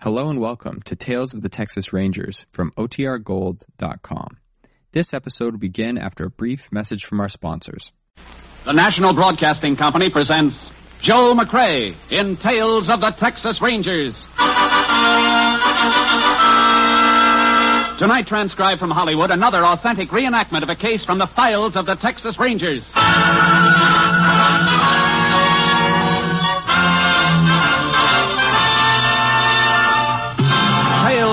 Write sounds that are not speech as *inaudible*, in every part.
Hello and welcome to Tales of the Texas Rangers from OTRGold.com. This episode will begin after a brief message from our sponsors. The National Broadcasting Company presents Joe McCrea in Tales of the Texas Rangers. Tonight, transcribed from Hollywood, another authentic reenactment of a case from the files of the Texas Rangers.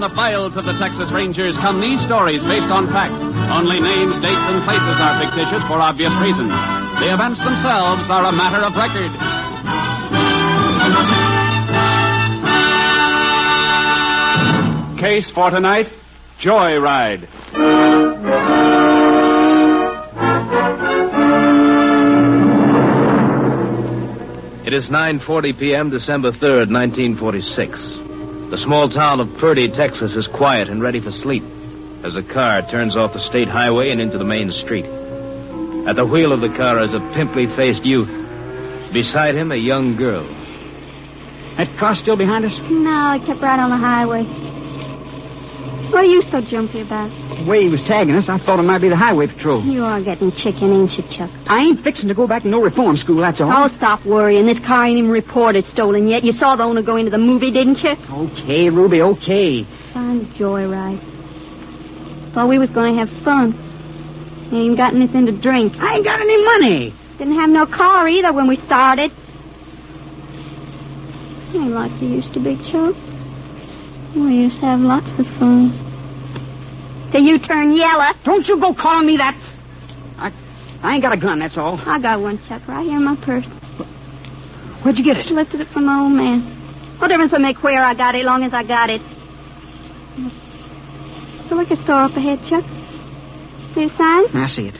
From the files of the Texas Rangers come these stories based on fact. Only names, dates, and places are fictitious for obvious reasons. The events themselves are a matter of record. Case for tonight Joyride. It is 9:40 p.m., December 3rd, 1946. The small town of Purdy, Texas is quiet and ready for sleep as a car turns off the state highway and into the main street. At the wheel of the car is a pimply-faced youth. Beside him, a young girl. That car still behind us? No, it kept right on the highway. What are you so jumpy about? The way he was tagging us, I thought it might be the highway patrol. You are getting chicken, ain't you, Chuck? I ain't fixing to go back to no reform school, that's all. Oh, stop worrying. This car ain't even reported stolen yet. You saw the owner go into the movie, didn't you? Okay, Ruby, okay. Fine joyride. Thought we was going to have fun. You ain't got anything to drink. I ain't got any money. Didn't have no car either when we started. Ain't like you used to be, Chuck. We used to have lots of fun. Till you turn yellow. Don't you go calling me that. I, I ain't got a gun, that's all. I got one, Chuck, right here in my purse. Where'd you get it? I lifted it from my old man. What difference does it make where I got it, long as I got it? The liquor store up ahead, Chuck. See the sign? I see it.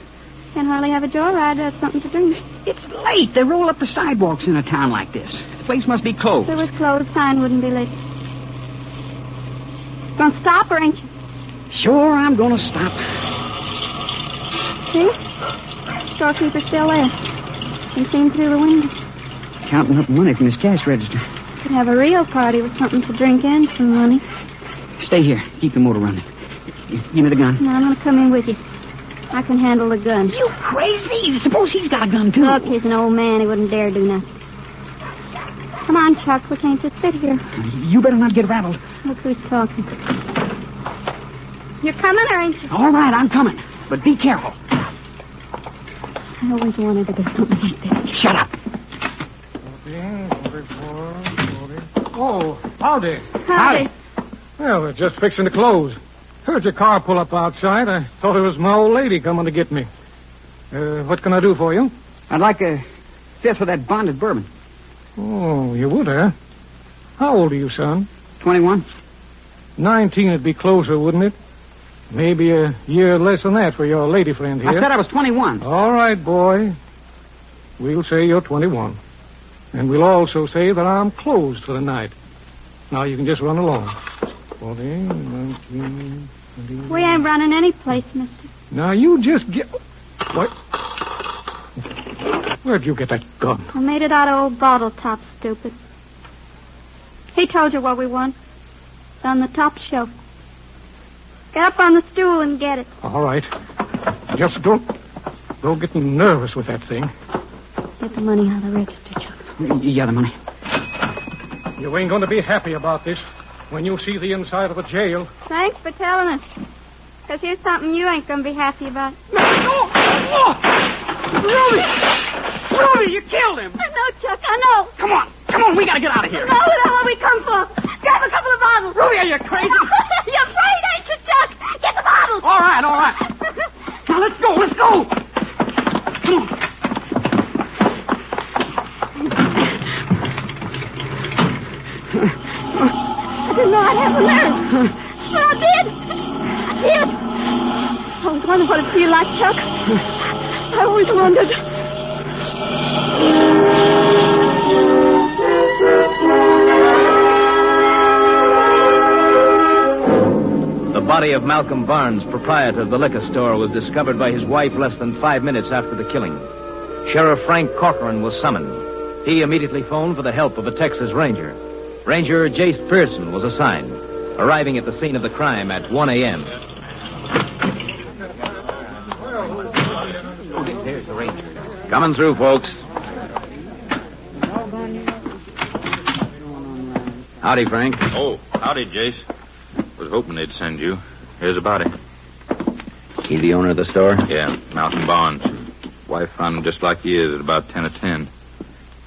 Can't hardly have a joyride without something to drink. It's late. They roll up the sidewalks in a town like this. The place must be closed. If it was closed, sign wouldn't be lit. Gonna stop or ain't you? Sure, I'm gonna stop. See? Storekeeper's still there. Can see him through the window. Counting up money from his cash register. Could have a real party with something to drink and some money. Stay here. Keep the motor running. Give me the gun. No, I'm gonna come in with you. I can handle the gun. You crazy? Suppose he's got a gun, too. Look, he's an old man. He wouldn't dare do nothing. Come on, Chuck. We can't just sit here. You better not get rattled. Look who's talking. You're coming or ain't you? All right, I'm coming. But be careful. I always wanted to do something like this. Shut up. Oh, howdy. Howdy. Well, we're just fixing to close. Heard your car pull up outside. I thought it was my old lady coming to get me. Uh, what can I do for you? I'd like a fifth of that bonded bourbon. Oh, you would, huh? How old are you, son? 21. Nineteen would be closer, wouldn't it? Maybe a year less than that for your lady friend here. I said I was 21. All right, boy. We'll say you're 21. And we'll also say that I'm closed for the night. Now you can just run along. 40, 19, 20. We ain't running any place, mister. Now you just get. What? Where'd you get that gun? I made it out of old bottle top, stupid. He told you what we want. It's on the top shelf. Get up on the stool and get it. All right. Just don't. Don't get nervous with that thing. Get the money out of the register, Chuck. Yeah, the money. You ain't going to be happy about this when you see the inside of the jail. Thanks for telling us. Because here's something you ain't going to be happy about. Ruby! Ruby, you killed him! I know, Chuck, I know. Come on. Come on, we gotta get out of here. No, that's what we come for. Grab a couple of bottles. Ruby, are you crazy? *laughs* You're afraid, ain't you, Chuck? Get the bottles. All right, all right. *laughs* Now let's go, let's go. Come on. I didn't know I'd have the nerve. But I did. wonder what it'd feel like, Chuck. I always wondered. Body of Malcolm Barnes, proprietor of the liquor store, was discovered by his wife less than five minutes after the killing. Sheriff Frank Corcoran was summoned. He immediately phoned for the help of a Texas Ranger. Ranger Jace Pearson was assigned, arriving at the scene of the crime at 1 a.m. There's the Ranger. Coming through, folks. Howdy, Frank. Oh, howdy, Jace. Was hoping they'd send you. Here's a body. He the owner of the store? Yeah, Malcolm Barnes. Wife found him just like he is at about 10 or 10.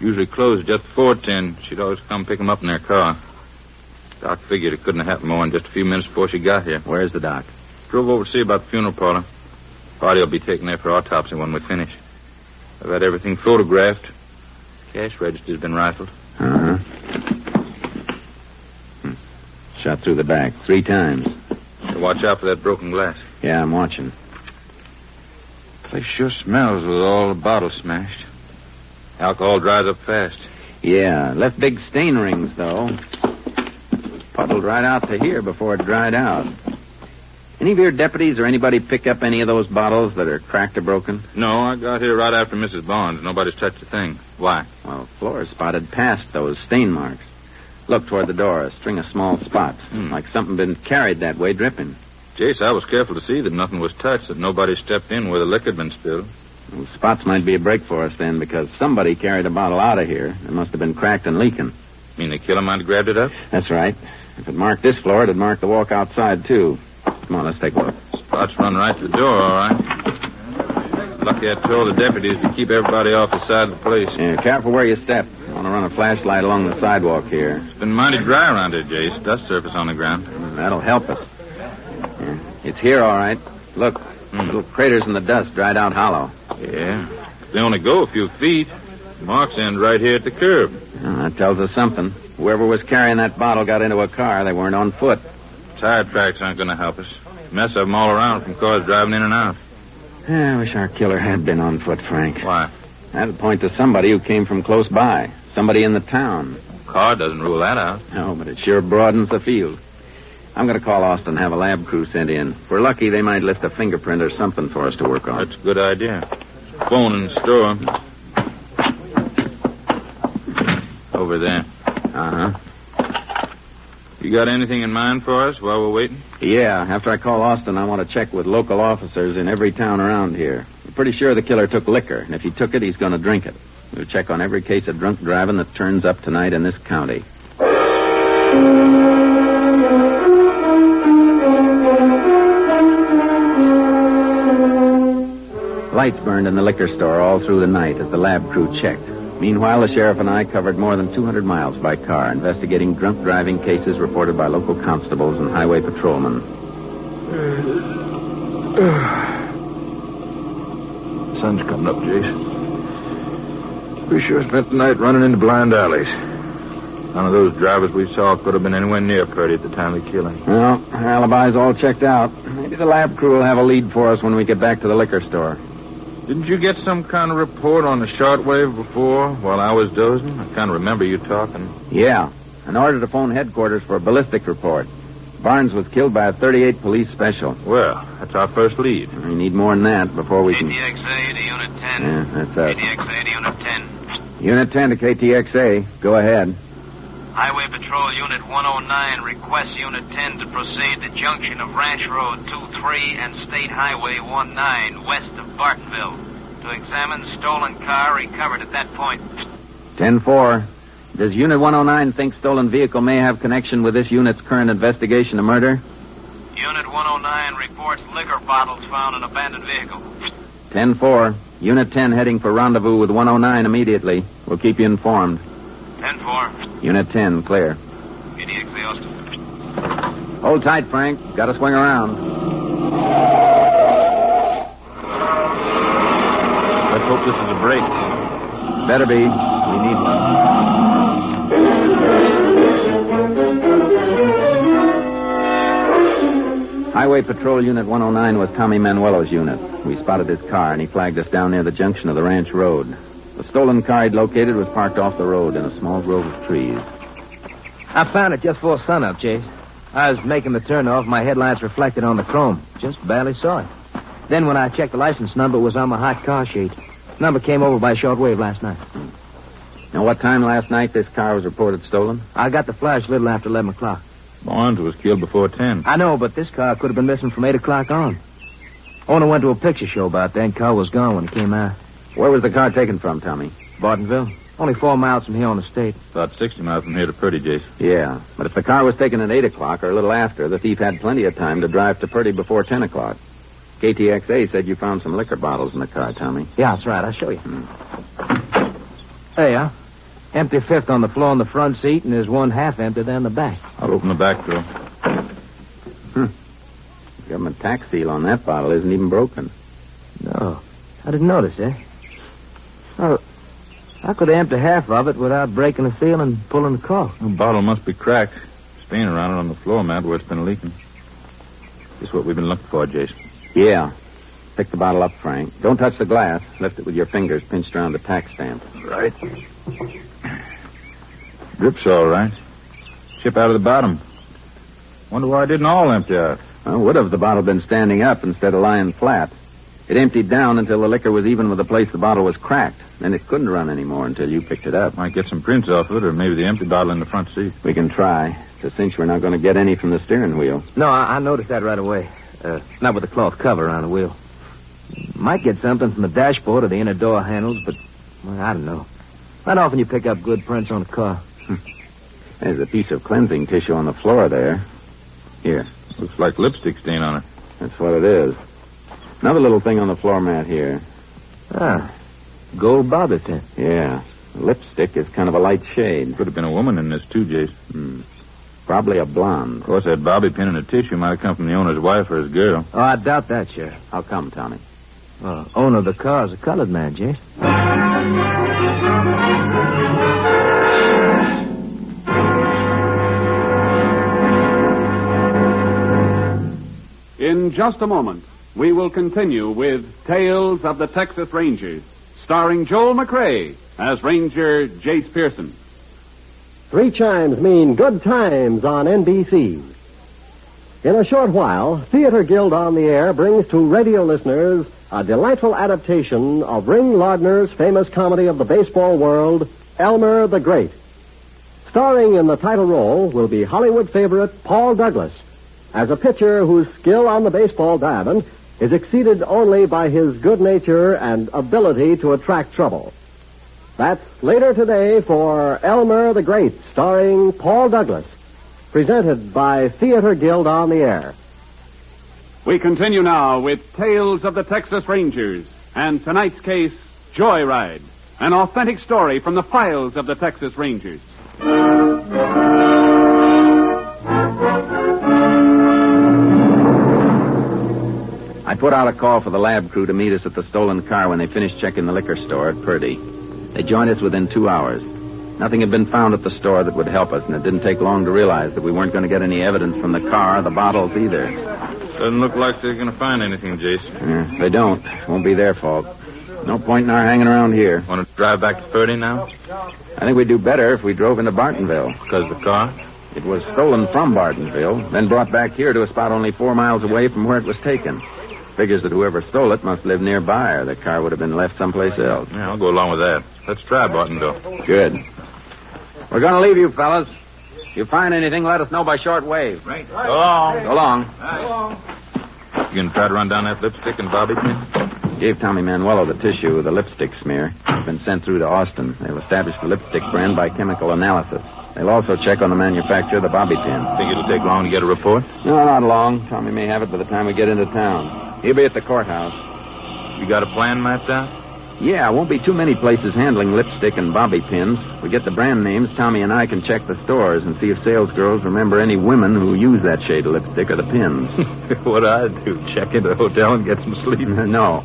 Usually closed just before 10. She'd always come pick him up in their car. Doc figured it couldn't have happened more than just a few minutes before she got here. Where's the doc? Drove over to see about the funeral parlor. Body will be taken there for autopsy when we finish. I've had everything photographed. Cash register's been rifled. Uh huh. Hmm. Shot through the back three times. So watch out for that broken glass. Yeah, I'm watching. Place sure smells with all the bottles smashed. Alcohol dries up fast. Yeah, left big stain rings, though. Puddled right out to here before it dried out. Any of your deputies or anybody pick up any of those bottles that are cracked or broken? No, I got here right after Mrs. Barnes. Nobody's touched a thing. Why? Well, floor spotted past those stain marks. Look toward the door, a string of small spots, Hmm. like something been carried that way, dripping. Jace, I was careful to see that nothing was touched, that nobody stepped in where the liquor had been spilled. Well, spots might be a break for us then, because somebody carried a bottle out of here. It must have been cracked and leaking. Mean the killer might have grabbed it up? That's right. If it marked this floor, it'd mark the walk outside, too. Come on, let's take a look. Spots run right to the door, all right. Lucky I told the deputies to keep everybody off the side of the place. Yeah, careful where you step. I want to run a flashlight along the sidewalk here. It's been mighty dry around here, Jace. Dust surface on the ground. Mm, that'll help us. Yeah, it's here, all right. Look, hmm. little craters in the dust, dried out hollow. Yeah. They only go a few feet. Marks end right here at the curb. Well, that tells us something. Whoever was carrying that bottle got into a car. They weren't on foot. Tire tracks aren't going to help us. Mess of them all around from cars driving in and out. Yeah, I wish our killer had been on foot, Frank. Why? That'd point to somebody who came from close by. Somebody in the town. Car doesn't rule that out. No, but it sure broadens the field. I'm going to call Austin and have a lab crew sent in. If we're lucky, they might lift a fingerprint or something for us to work on. That's a good idea. Phone in the store. Over there. Uh huh. You got anything in mind for us while we're waiting? Yeah, after I call Austin, I want to check with local officers in every town around here. I'm pretty sure the killer took liquor, and if he took it, he's going to drink it. We'll check on every case of drunk driving that turns up tonight in this county. Lights burned in the liquor store all through the night as the lab crew checked. Meanwhile, the sheriff and I covered more than 200 miles by car, investigating drunk driving cases reported by local constables and highway patrolmen. *sighs* Sun's coming up, Jason. We sure spent the night running into blind alleys. None of those drivers we saw could have been anywhere near Purdy at the time of the killing. Well, our alibi's all checked out. Maybe the lab crew will have a lead for us when we get back to the liquor store. Didn't you get some kind of report on the shortwave before while I was dozing? I kind of remember you talking. Yeah. An order to phone headquarters for a ballistic report. Barnes was killed by a 38 police special. Well, that's our first lead. We need more than that before we can. KTXA to Unit 10. Yeah, that's us. KTXA to Unit 10. Unit 10 to KTXA. Go ahead. Highway Patrol Unit 109 requests Unit 10 to proceed to junction of Ranch Road 23 and State Highway 19 west of Bartonville to examine stolen car recovered at that point. 10-4. Does Unit 109 think stolen vehicle may have connection with this unit's current investigation of murder? Unit 109 reports liquor bottles found in abandoned vehicle. 10-4. Unit 10 heading for rendezvous with 109 immediately. We'll keep you informed. 10-4. Unit 10, clear. KTXA Austin. Hold tight, Frank. Got to swing around. Let's hope this is a break. Better be. We need one. Highway Patrol Unit 109 was Tommy Manuelo's unit. We spotted his car, and he flagged us down near the junction of the ranch road. The stolen car he'd located was parked off the road in a small grove of trees. I found it just before sunup, Jace. I was making the turn off. My headlights reflected on the chrome. Just barely saw it. Then when I checked the license number, it was on my hot car sheet. Number came over by shortwave last night. Now, what time last night this car was reported stolen? I got the flash a little after 11 o'clock. Barnes was killed before 10. I know, but this car could have been missing from 8 o'clock on. Owner went to a picture show about that, and car was gone when it came out. Where was the car taken from, Tommy? Bartonville. Only four miles from here on the state. About 60 miles from here to Purdy, Jason. Yeah, but if the car was taken at 8 o'clock or a little after, the thief had plenty of time to drive to Purdy before 10 o'clock. KTXA said you found some liquor bottles in the car, Tommy. Yeah, that's right. I'll show you. There you are. Empty fifth on the floor in the front seat, and there's one half empty there in the back. I'll open the back door. Hmm. Government tax seal on that bottle isn't even broken. No. I didn't notice, eh? Oh, how could empty half of it without breaking the seal and pulling the cork? The bottle must be cracked. Stain around it on the floor mat where it's been leaking. Just what we've been looking for, Jason. Yeah. Pick the bottle up, Frank. Don't touch the glass. Lift it with your fingers pinched around the tax stamp. Right. Drip's all right. Chip out of the bottom. Wonder why it didn't all empty out. Well, would have the bottle been standing up instead of lying flat. It emptied down until the liquor was even with the place the bottle was cracked. Then it couldn't run anymore until you picked it up. Might get some prints off of it, or maybe the empty bottle in the front seat. We can try. It's a cinch we're not going to get any from the steering wheel. No, I, I noticed that right away. Uh, not with the cloth cover around the wheel. Might get something from the dashboard or the inner door handles, but well, I don't know. Not often you pick up good prints on a car. *laughs* There's a piece of cleansing tissue on the floor there. Here. Looks like lipstick stain on it. That's what it is. Another little thing on the floor mat here. Ah, gold bobby pin. Yeah. Lipstick is kind of a light shade. Could have been a woman in this, too, Jason. Hmm. Probably a blonde. Of course, that bobby pin and a tissue might have come from the owner's wife or his girl. Oh, I doubt that, Sheriff. How come, Tommy? Well, owner of the car is a colored man, Jace. In just a moment, we will continue with Tales of the Texas Rangers, starring Joel McCrea as Ranger Jace Pearson. Three chimes mean good times on NBC. In a short while, Theater Guild on the Air brings to radio listeners a delightful adaptation of Ring Lardner's famous comedy of the baseball world, Elmer the Great. Starring in the title role will be Hollywood favorite Paul Douglas as a pitcher whose skill on the baseball diamond is exceeded only by his good nature and ability to attract trouble. That's later today for Elmer the Great, starring Paul Douglas, presented by Theater Guild on the Air. We continue now with Tales of the Texas Rangers and tonight's case, Joyride, an authentic story from the files of the Texas Rangers. I put out a call for the lab crew to meet us at the stolen car when they finished checking the liquor store at Purdy. They joined us within two hours. Nothing had been found at the store that would help us, and it didn't take long to realize that we weren't going to get any evidence from the car or the bottles either. Doesn't look like they're going to find anything, Jason. Yeah, if they don't, it won't be their fault. No point in our hanging around here. Want to drive back to Purdy now? I think we'd do better if we drove into Bartonville. Because the car? It was stolen from Bartonville, then brought back here to a spot only four miles away from where it was taken. Figures that whoever stole it must live nearby, or the car would have been left someplace else. Yeah, I'll go along with that. Let's try Bartonville. Good. We're going to leave you, fellas. If you find anything, let us know by short wave. Right. Go long. So long. You going to try to run down that lipstick and bobby pin? Gave Tommy Manuelo the tissue with the lipstick smear. It's been sent through to Austin. They'll establish the lipstick brand by chemical analysis. They'll also check on the manufacturer of the bobby pin. Think it'll take long to get a report? No, not long. Tommy may have it by the time we get into town. He'll be at the courthouse. You got a plan mapped out? Yeah, won't be too many places handling lipstick and bobby pins. We get the brand names, Tommy and I can check the stores and see if sales girls remember any women who use that shade of lipstick or the pins. *laughs* what I do? Check into the hotel and get some sleep? *laughs* no.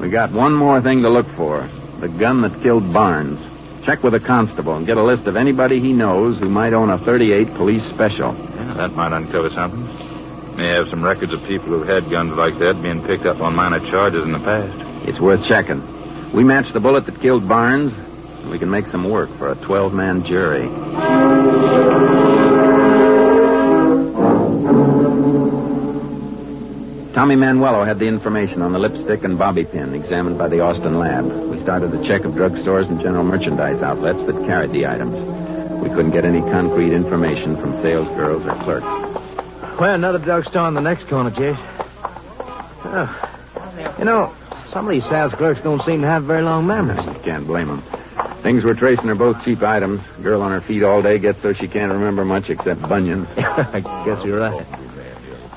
We got one more thing to look for. The gun that killed Barnes. Check with a constable and get a list of anybody he knows who might own a 38 police special. Yeah, that might uncover something. May have some records of people who've had guns like that being picked up on minor charges in the past. It's worth checking. We match the bullet that killed Barnes, and we can make some work for a 12 man jury. Tommy Manuelo had the information on the lipstick and bobby pin examined by the Austin lab. We started a check of drugstores and general merchandise outlets that carried the items. We couldn't get any concrete information from salesgirls or clerks. Well, another drugstore on the next corner, Jace. Oh. You know, some of these sales clerks don't seem to have very long memories. Can't blame them. Things we're tracing are both cheap items. Girl on her feet all day gets so she can't remember much except bunions. *laughs* I guess you're right.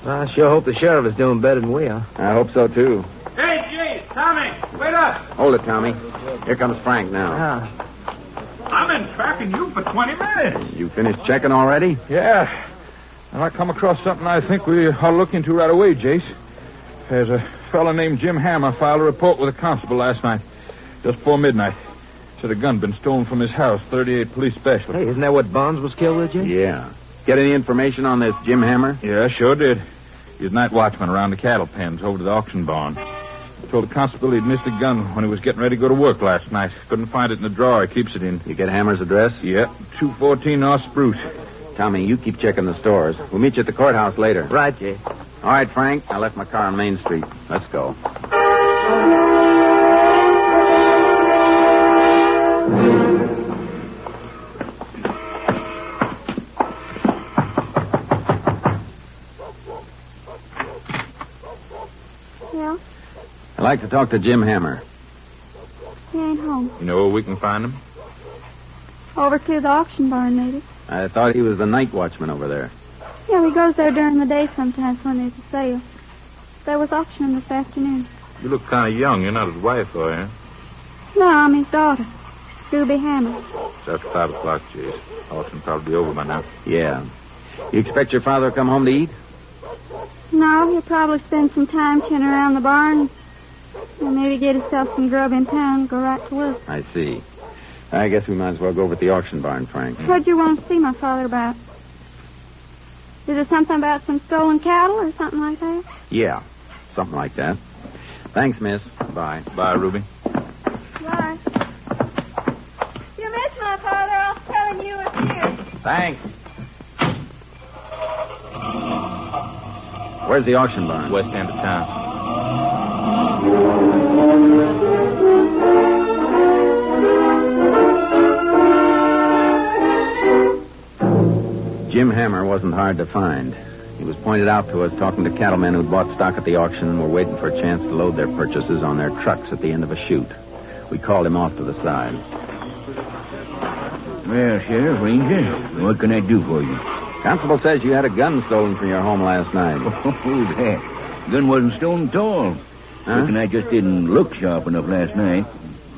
Well, I sure hope the sheriff is doing better than we are. I hope so, too. Hey, Jay, Tommy, wait up. Hold it, Tommy. Here comes Frank now. Ah, I've been tracking you for 20 minutes. You finished checking already? Yeah. And I come across something I think we ought to look into right away, Jace. There's a fellow named Jim Hammer filed a report with a constable last night, just before midnight. Said a gun been stolen from his house, 38 police special. hey, isn't that what Barnes was killed with, Jim? Yeah. Get any information on this Jim Hammer? Yeah, sure did. He's night watchman around the cattle pens over to the auction barn. Told the constable he'd missed a gun when he was getting ready to go to work last night. Couldn't find it in the drawer he keeps it in. You get Hammer's address? Yep, 214 North Spruce. Tommy, you keep checking the stores. We'll meet you at the courthouse later. Right, Jay. All right, Frank. I left my car on Main Street. Let's go. Yeah, I'd like to talk to Jim Hammer. he ain't home. You know where we can find him? Over to the auction barn, maybe. I thought he was the night watchman over there. Yeah, he goes there during the day sometimes when there's a sale. There was auction this afternoon. You look kind of young. You're not his wife, are you? No, I'm his daughter, Ruby Hammer. It's after five o'clock, Jace. Auction probably be over by now. Yeah. You expect your father to come home to eat? No, he'll probably spend some time chilling around the barn. And maybe get himself some grub in town and go right to work. I see. I guess we might as well go over to the auction barn, Frank. What'd you want to see my father about? Is it something about some stolen cattle or something like that? Yeah, something like that. Thanks, miss. Bye. Bye, Ruby. Bye. You miss my father, I'll tell him you were here. Thanks. Where's the auction barn? West end of town. Jim Hammer wasn't hard to find. He was pointed out to us talking to cattlemen who'd bought stock at the auction and were waiting for a chance to load their purchases on their trucks at the end of a chute. We called him off to the side. Well, Sheriff, Ranger, what can I do for you? Constable says you had a gun stolen from your home last night. *laughs* Oh, that. Gun wasn't stolen at all. Huh? Reckon I just didn't look sharp enough last night.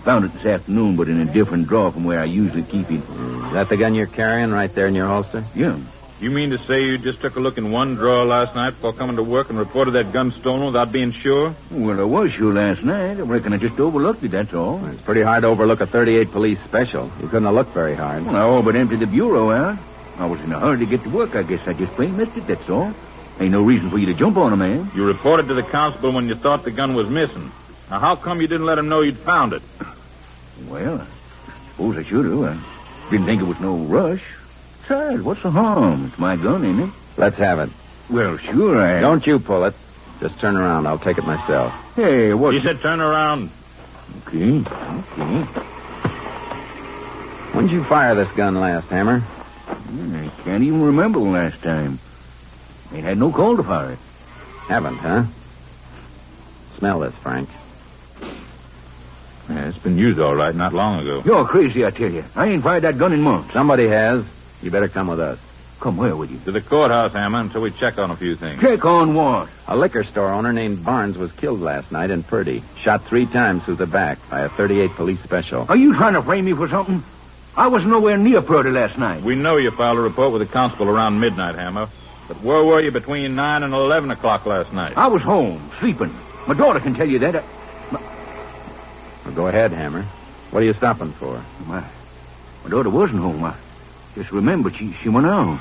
Found it this afternoon, but in a different drawer from where I usually keep it. Is that the gun you're carrying right there in your holster? Yeah. You mean to say you just took a look in one drawer last night before coming to work and reported that gun stolen without being sure? Well, I was sure last night. I reckon I just overlooked it, that's all. It's pretty hard to overlook a 38 police special. You couldn't have looked very hard. Well, I all but emptied the bureau out. I was in a hurry to get to work. I guess I just plain missed it, that's all. Ain't no reason for you to jump on a man. You reported to the constable when you thought the gun was missing. Now, how come you didn't let him know you'd found it? Well, I suppose I should have. I didn't think it was no rush. Besides, what's the harm? It's my gun, ain't it? Let's have it. Well, sure I... Don't you pull it. Just turn around. I'll take it myself. Hey, what... You said turn around. Okay, okay. When'd you fire this gun last, Hammer? Hmm, I can't even remember the last time. Ain't had no call to fire it. Haven't, huh? Smell this, Frank. Yeah, it's been used all right not long ago. You're crazy, I tell you. I ain't fired that gun in months. Somebody has. You better come with us. Come where with you? To the courthouse, Hammer, until we check on a few things. Check on what? A liquor store owner named Barnes was killed last night in Purdy. Shot three times through the back by a 38 police special. Are you trying to frame me for something? I was nowhere near Purdy last night. We know you filed a report with the constable around midnight, Hammer. But where were you between 9 and 11 o'clock last night? I was home, sleeping. My daughter can tell you that. I... Well, go ahead, Hammer. What are you stopping for? My, my daughter wasn't home. I just remember, she, she went out.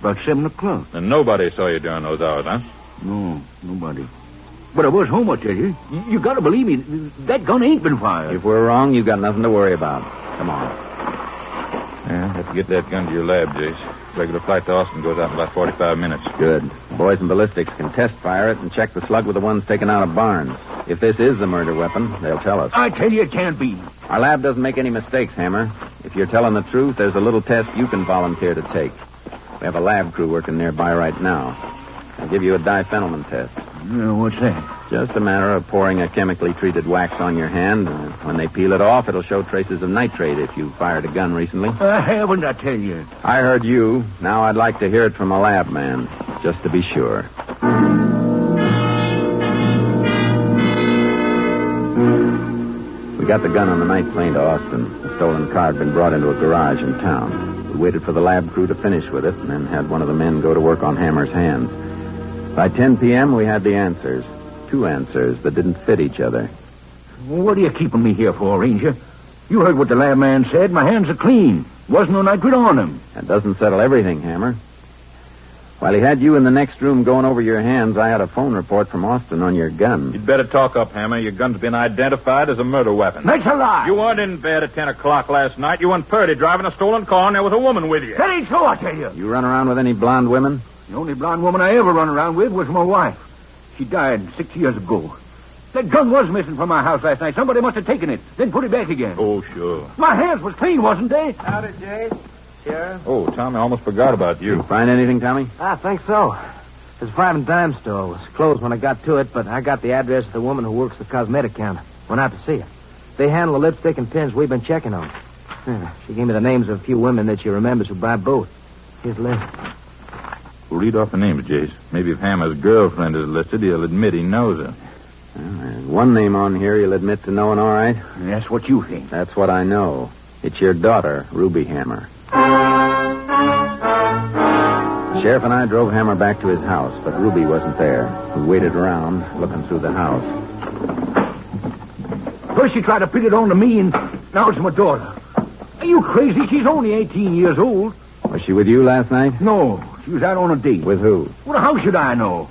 About seven o'clock. And nobody saw you during those hours, huh? No, nobody. But I was home, I tell you. You, you gotta believe me. That gun ain't been fired. If we're wrong, you got nothing to worry about. Come on. Yeah, have to get that gun to your lab, Jace. Regular flight to Austin goes out in about 45 minutes. Good. Boys in ballistics can test fire it and check the slug with the ones taken out of Barnes. If this is the murder weapon, they'll tell us. I tell you, it can't be. Our lab doesn't make any mistakes, Hammer. If you're telling the truth, there's a little test you can volunteer to take. We have a lab crew working nearby right now. I'll give you a diphenylamine test. Yeah, what's that? Just a matter of pouring a chemically treated wax on your hand. and When they peel it off, it'll show traces of nitrate if you fired a gun recently. Uh, I haven't, I tell you. I heard you. Now I'd like to hear it from a lab man, just to be sure. We got the gun on the night plane to Austin. The stolen car had been brought into a garage in town. We waited for the lab crew to finish with it and then had one of the men go to work on Hammer's hands. By 10 p.m., we had the answers. Two answers that didn't fit each other. What are you keeping me here for, Ranger? You heard what the lab man said. My hands are clean. Wasn't no nitrate on them. That doesn't settle everything, Hammer. While he had you in the next room going over your hands, I had a phone report from Austin on your gun. You'd better talk up, Hammer. Your gun's been identified as a murder weapon. That's a lie. You weren't in bed at 10 o'clock last night. You and Purdy driving a stolen car, and there was a woman with you. That ain't so, I tell you. You run around with any blonde women? The only blonde woman I ever run around with was my wife. She died six years ago. That gun was missing from my house last night. Somebody must have taken it, then put it back again. Oh, sure. My hands was clean, wasn't they? Howdy, Jay. Sheriff? Oh, Tommy, I almost forgot about you. Find anything, Tommy? I think so. It's a five and dime store. Was closed when I got to it, but I got the address of the woman who works the cosmetic counter. Went out to see her. They handle the lipstick and pins we've been checking on. Yeah, *laughs* she gave me the names of a few women that she remembers who buy both. Here's a list. We'll read off the names, Jace. Maybe if Hammer's girlfriend is listed, he'll admit he knows her. Well, there's one name on here you'll admit to knowing all right. That's what you think. That's what I know. It's your daughter, Ruby Hammer. The sheriff and I drove Hammer back to his house, but Ruby wasn't there. We waited around, looking through the house. First she tried to pin it on to me, and now it's my daughter. Are you crazy? She's only 18 years old. Was she with you last night? No, she was out on a date. With who? Well, how should I know?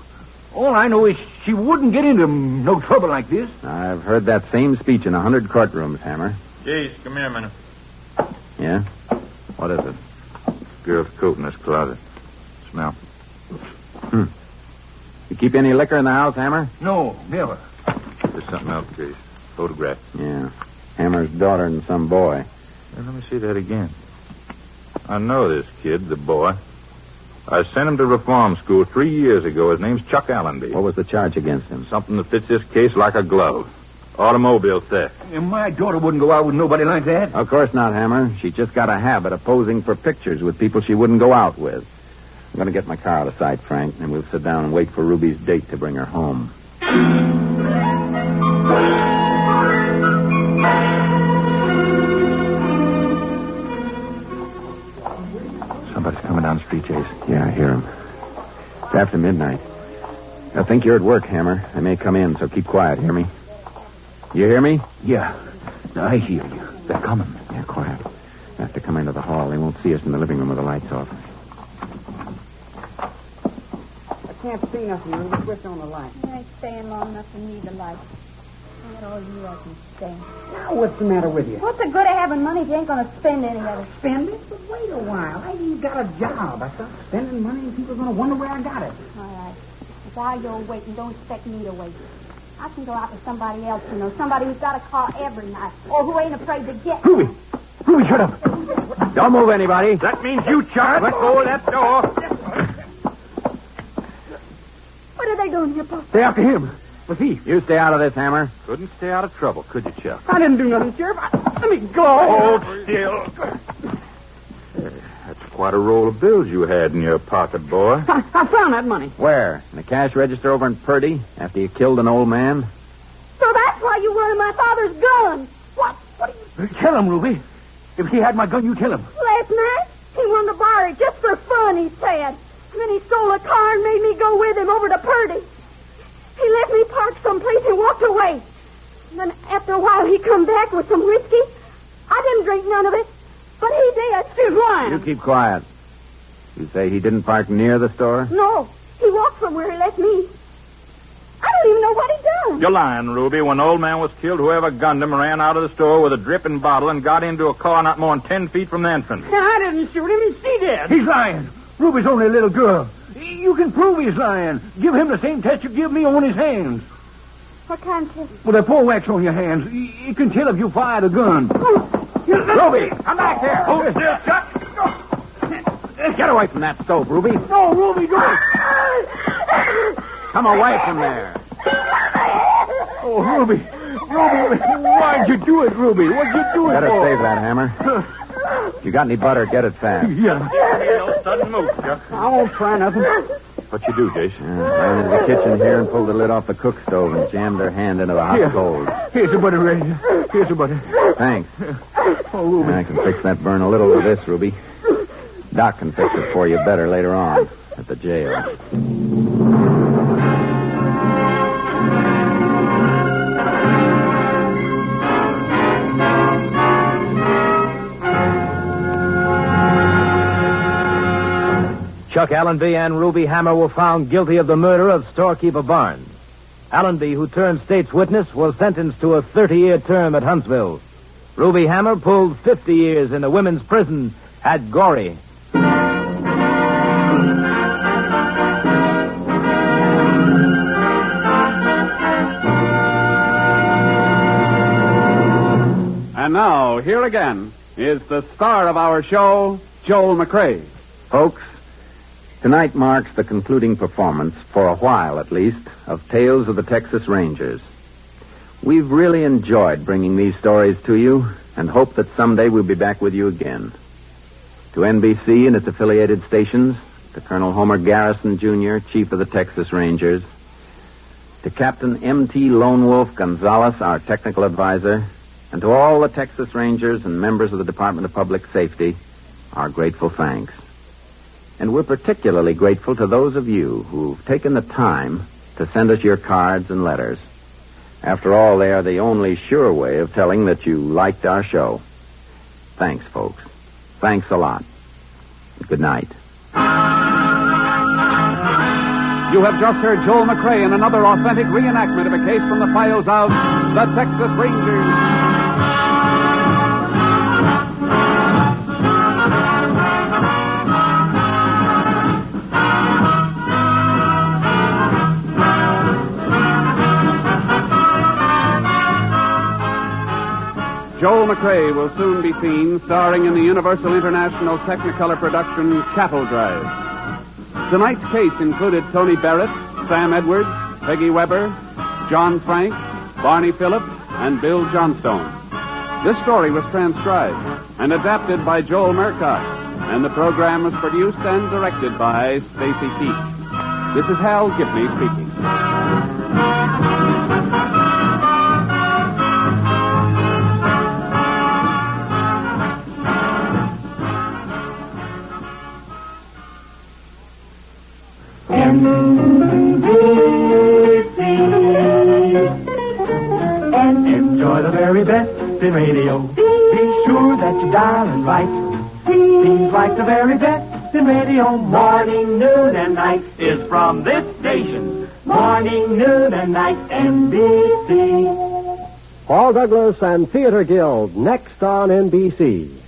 All I know is she wouldn't get into no trouble like this. I've heard that same speech in a hundred courtrooms, Hammer. Jace, come here a minute. Yeah? What is it? Girl's coat in this closet. Smell. Hmm. You keep any liquor in the house, Hammer? No, never. There's something else, Jace. Photograph. Yeah. Hammer's daughter and some boy. Hey, let me see that again. I know this kid, the boy. I sent him to reform school three years ago. His name's Chuck Allenby. What was the charge against him? Something that fits this case like a glove. Automobile theft. And my daughter wouldn't go out with nobody like that. Of course not, Hammer. She just got a habit of posing for pictures with people she wouldn't go out with. I'm going to get my car out of sight, Frank, and we'll sit down and wait for Ruby's date to bring her home. Street, Jace. Yeah, I hear him. It's after midnight. I think you're at work, Hammer. They may come in, so keep quiet. Hear me? You hear me? Yeah, I hear you. They're coming. Yeah, quiet. I have to come into the hall. They won't see us in the living room with the lights off. I can't see nothing. Ruby. Switch on the light. I ain't staying long enough to need the light. Not all you I can stand. Now, what's the matter with you? What's the good of having money if you ain't gonna spend any of it? Spend it? But wait a while. I ain't got a job. I start spending money and people are going to wonder where I got it. All right. If while you're waiting, don't expect me to wait. I can go out with somebody else, you know, somebody who's got a car every night, or who ain't afraid to get one. Ruby! Ruby, shut up. Don't move anybody. That means you, Chuck. Let go of that door. What are they doing here, Pop? Stay after him. The thief. You stay out of this, Hammer. Couldn't stay out of trouble, could you, Chuck? I didn't do nothing, Sheriff. I, let me go. Hold still. That's quite a roll of bills you had in your pocket, boy. I, I found that money. Where? In the cash register over in Purdy after you killed an old man? So that's why you wanted my father's gun. What? What are you... Tell him, Ruby. If he had my gun, you tell him. Last night, he wanted to borrow it just for fun, he said. And then he stole a car and made me go with him over to Purdy. He left me parked someplace and walked away. And then after a while, he come back with some whiskey. I didn't drink none of it, but he did. She's lying. You keep quiet. You say he didn't park near the store? No, he walked from where he left me. I don't even know what he done. You're lying, Ruby. When the old man was killed, whoever gunned him ran out of the store with a dripping bottle and got into a car not more than ten feet from the entrance. I didn't shoot him. He see that. He's lying. Ruby's only a little girl. You can prove he's lying. Give him the same test you give me on his hands. I What kind of... With a pull wax on your hands, you, you can tell if you fired a gun. Ruby, come back here. Hold still, Chuck. Get away from that stove, Ruby. No, Ruby, don't. Come away from there. Oh, Ruby. Ruby, why'd you do it, Ruby? What'd you do it Better for? save that hammer. *laughs* If you got any butter, get it fast. *laughs* Yeah. No sudden move, Chuck. I won't try nothing. What you do, Jason? Yeah, ran into the kitchen here and pulled the lid off the cook stove and jammed her hand into the hot Here. coals. Here's the butter, Ray. Here's the butter. Thanks. Oh, Ruby. I can fix that burn a little with this, Ruby. Doc can fix it for you better later on at the jail. Chuck Allenby and Ruby Hammer were found guilty of the murder of storekeeper Barnes. Allenby, who turned state's witness, was sentenced to a 30-year term at Huntsville. Ruby Hammer pulled 50 years in a women's prison at Goree. And now, here again is the star of our show, Joel McCrea. Folks, tonight marks the concluding performance, for a while at least, of Tales of the Texas Rangers. We've really enjoyed bringing these stories to you and hope that someday we'll be back with you again. To NBC and its affiliated stations, to Colonel Homer Garrison, Jr., Chief of the Texas Rangers, to Captain M.T. Lone Wolf Gonzaullas, our technical advisor, and to all the Texas Rangers and members of the Department of Public Safety, our grateful thanks. And we're particularly grateful to those of you who've taken the time to send us your cards and letters. After all, they are the only sure way of telling that you liked our show. Thanks, folks. Thanks a lot. Good night. You have just heard Joel McCrea in another authentic reenactment of a case from the files of the Texas Rangers. Joel McCrea will soon be seen starring in the Universal International Technicolor production Cattle Drive. Tonight's case included Tony Barrett, Sam Edwards, Peggy Weber, John Frank, Barney Phillips, and Bill Johnstone. This story was transcribed and adapted by Joel Murcott, and the program was produced and directed by Stacy Keach. This is Hal Gibney speaking. Radio. Be sure that you dial it right. Seems like the very best in radio. Morning, noon, and night is from this station. Morning, noon, and night, NBC. Paul Douglas and Theater Guild next on NBC.